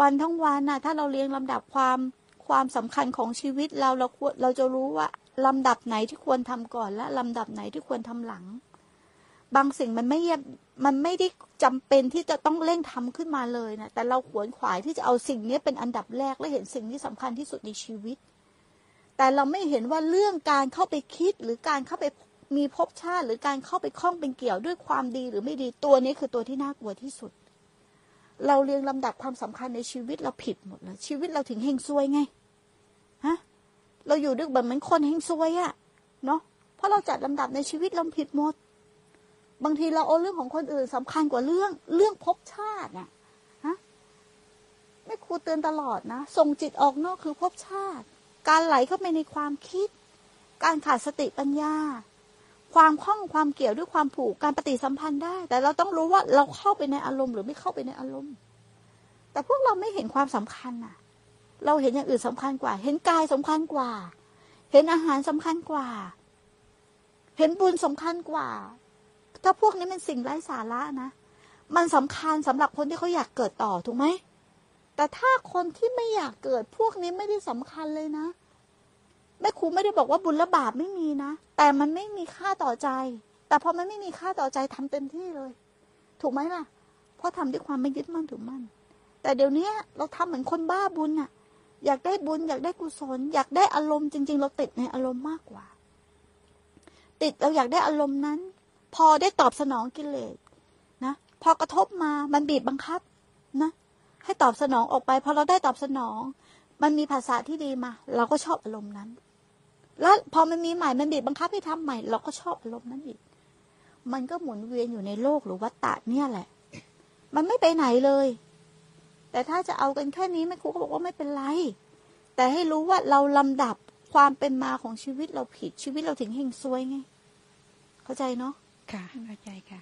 วันทั้งวันน่ะ ถ้าเราเรียงลำดับความความสำคัญของชีวิตเราเราควรเราจะรู้ว่าลำดับไหนที่ควรทำก่อนและลำดับไหนที่ควรทำหลัง บางสิ่งมันไม่มันไม่ได้จำเป็นที่จะต้องเร่งทำขึ้นมาเลยนะแต่เราขวนขวายที่จะเอาสิ่งนี้เป็นอันดับแรกและเห็นสิ่งที่สำคัญที่สุดในชีวิต แต่เราไม่เห็นว่าเรื่องการเข้าไปคิดหรือการเข้าไปมีภพชาติ หรือการเข้าไปคล้องเป็นเกี่ยวด้วยความดีหรือไม่ดีตัวนี้คือตัวที่น่ากลัวที่สุด เราเรียงลำดับความสำคัญในชีวิตเราผิดหมดเลยชีวิตเราถึงเฮงซวยไงฮะเราอยู่ด้วยแบบเหมือนคนเฮงซวยอะเนาะเพราะเราจัดลำดับในชีวิตเราผิดหมด บางทีเราเอาเรื่องของคนอื่นสำคัญกว่าเรื่องเรื่องภพชาติอะฮะแม่ครูเตือนตลอดนะส่งจิตออกนอกคือภพชาติ การไหลเข้าไปในความคิด การขาดสติปัญญา ความคล้องความเกี่ยวด้วยความผูกการปฏิสัมพันธ์ได้ แต่เราต้องรู้ว่าเราเข้าไปในอารมณ์ หรือไม่เข้าไปในอารมณ์ แต่พวกเราไม่เห็นความสำคัญน่ะ เราเห็นอย่างอื่นสำคัญกว่า เห็นกายสำคัญกว่า เห็นอาหารสำคัญกว่า เห็นบุญสำคัญกว่า ถ้าพวกนี้เป็นสิ่งไร้สาระนะมันสำคัญสำหรับคนที่เขาอยากเกิดต่อถูกไหมแต่ถ้าคนที่ไม่อยากเกิดพวกนี้ไม่ได้สำคัญเลยนะ แม่ครูไม่ได้บอกว่าบุญและบาปไม่มีนะ แต่มันไม่มีค่าต่อใจ แต่พอมันไม่มีค่าต่อใจทำเต็มที่เลย ถูกไหมล่ะ เพราะทำด้วยความไม่ยึดมั่นถือมั่น แต่เดี๋ยวนี้เราทำเหมือนคนบ้าบุญอะอยากได้บุญ อยากได้กุศล อยากได้อารมณ์จริง ๆ เราติดในอารมณ์มากกว่า ติดเราอยากได้อารมณ์นั้น พอได้ตอบสนองกิเลสนะพอกระทบมามันบีบบังคับนะให้ตอบสนองออกไปพอเราได้ตอบสนอง มันมีภาษาที่ดีมา เราก็ชอบอารมณ์นั้น แล้วพอมันมีใหม่มันบีบบังคับให้ทำใหม่ เราก็ชอบอารมณ์นั้นอีก มันก็หมุนเวียนอยู่ในโลกหรือวัฏฏะเนี่ยแหละ มันไม่ไปไหนเลย แต่ถ้าจะเอากันแค่นี้แม่ครูก็บอกว่าไม่เป็นไร แต่ให้รู้ว่าเราลำดับความเป็นมาของชีวิตเราผิดชีวิตเราถึงเฮงซวยไง เข้าใจเนาะค่ะเข้าใจค่ะ